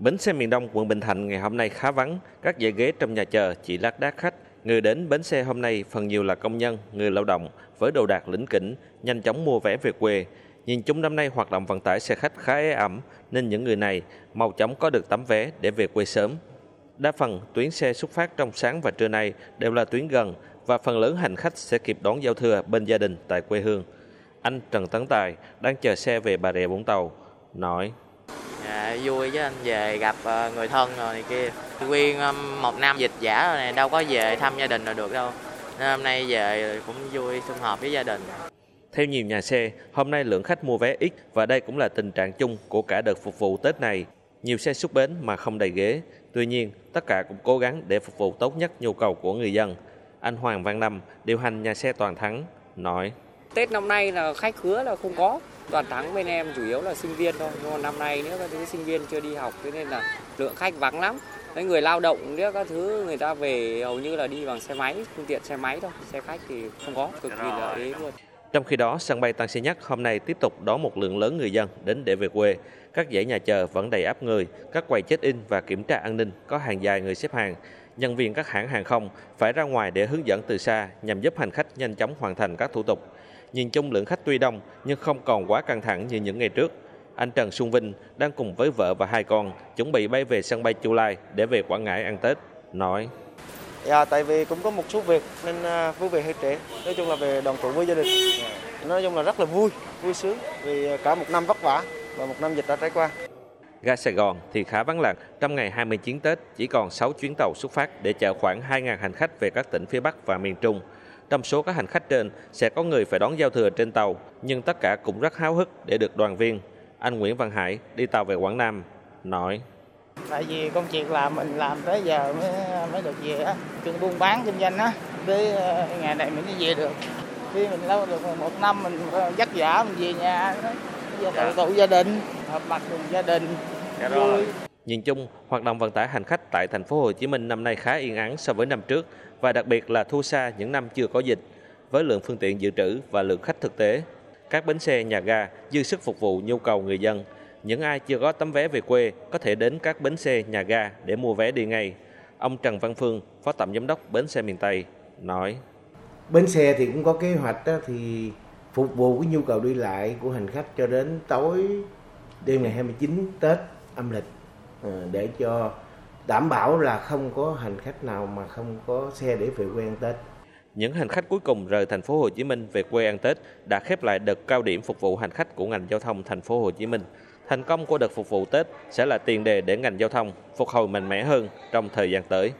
Bến xe miền Đông quận Bình Thạnh ngày hôm nay khá vắng, các dãy ghế trong nhà chờ chỉ lác đác khách. Người đến bến xe hôm nay phần nhiều là công nhân, người lao động với đồ đạc lĩnh kỉnh, nhanh chóng mua vé về quê. Nhìn chung năm nay hoạt động vận tải xe khách khá ế ẩm nên những người này mau chóng có được tấm vé để về quê sớm. Đa phần tuyến xe xuất phát trong sáng và trưa nay đều là tuyến gần và phần lớn hành khách sẽ kịp đón giao thừa bên gia đình tại quê hương. Anh Trần Tấn Tài đang chờ xe về Bà Rịa Vũng Tàu, nói à, vui chứ anh về gặp ờ, người thân rồi này kia nguyên um, một năm dịch giả rồi này đâu có về thăm gia đình rồi được đâu nên hôm nay về cũng vui sum họp với gia đình Theo nhiều nhà xe, hôm nay lượng khách mua vé ít và đây cũng là tình trạng chung của cả đợt phục vụ Tết này. Nhiều xe xuất bến mà không đầy ghế. Tuy nhiên, tất cả cũng cố gắng để phục vụ tốt nhất nhu cầu của người dân. Anh Hoàng Văn Lâm, điều hành nhà xe Toàn Thắng, nói. Tết năm nay là khách khứa là không có. Toàn thắng bên em chủ yếu là sinh viên thôi. Nhưng mà năm nay nữa các thứ sinh viên chưa đi học thế nên là lượng khách vắng lắm. Đấy, người lao động nữa các thứ người ta về hầu như là đi bằng xe máy, phương tiện xe máy thôi. Xe khách thì không có, cực kỳ là ế luôn. Trong khi đó, sân bay Tân Sơn Nhất hôm nay tiếp tục đón một lượng lớn người dân đến để về quê. Các dãy nhà chờ vẫn đầy áp người, các quầy check-in và kiểm tra an ninh có hàng dài người xếp hàng. Nhân viên các hãng hàng không phải ra ngoài để hướng dẫn từ xa nhằm giúp hành khách nhanh chóng hoàn thành các thủ tục. Nhìn chung lượng khách tuy đông nhưng không còn quá căng thẳng như những ngày trước. Anh Trần Xuân Vinh đang cùng với vợ và hai con chuẩn bị bay về sân bay Chu Lai để về Quảng Ngãi ăn Tết, nói. Dạ, tại vì cũng có một số việc nên à, vui về hơi trễ. Nói chung là về đoàn tụ với gia đình. Nói chung là rất là vui, vui sướng vì à, cả một năm vất vả và một năm dịch đã trải qua. Ga Sài Gòn thì khá vắng lặng, trong ngày 29 Tết chỉ còn 6 chuyến tàu xuất phát để chở khoảng 2.000 hành khách về các tỉnh phía Bắc và miền Trung. Trong số các hành khách trên sẽ có người phải đón giao thừa trên tàu, nhưng tất cả cũng rất háo hức để được đoàn viên. Anh Nguyễn Văn Hải đi tàu về Quảng Nam, nói. Tại vì công việc làm mình làm tới giờ mới mới được về á, chuyện buôn bán kinh doanh á, tới ờ, ngày này mình mới về được. Khi mình lâu được một năm mình vất vả mình về nhà. Giờ tụ tụ gia đình, họp mặt cùng gia đình. Dạ Nhìn chung, hoạt động vận tải hành khách tại thành phố Hồ Chí Minh năm nay khá yên ắng so với năm trước và đặc biệt là thu xa những năm chưa có dịch với lượng phương tiện dự trữ và lượng khách thực tế. Các bến xe, nhà ga dư sức phục vụ nhu cầu người dân. Những ai chưa có tấm vé về quê có thể đến các bến xe, nhà ga để mua vé đi ngay. Ông Trần Văn Phương, Phó Tổng Giám đốc Bến xe miền Tây, nói. Bến xe thì cũng có kế hoạch đó, thì phục vụ cái nhu cầu đi lại của hành khách cho đến tối đêm ngày 29 Tết âm lịch ờ, để cho đảm bảo là không có hành khách nào mà không có xe để về quê ăn Tết. Những hành khách cuối cùng rời thành phố Hồ Chí Minh về quê ăn Tết đã khép lại đợt cao điểm phục vụ hành khách của ngành giao thông thành phố Hồ Chí Minh. Thành công của đợt phục vụ Tết sẽ là tiền đề để ngành giao thông phục hồi mạnh mẽ hơn trong thời gian tới.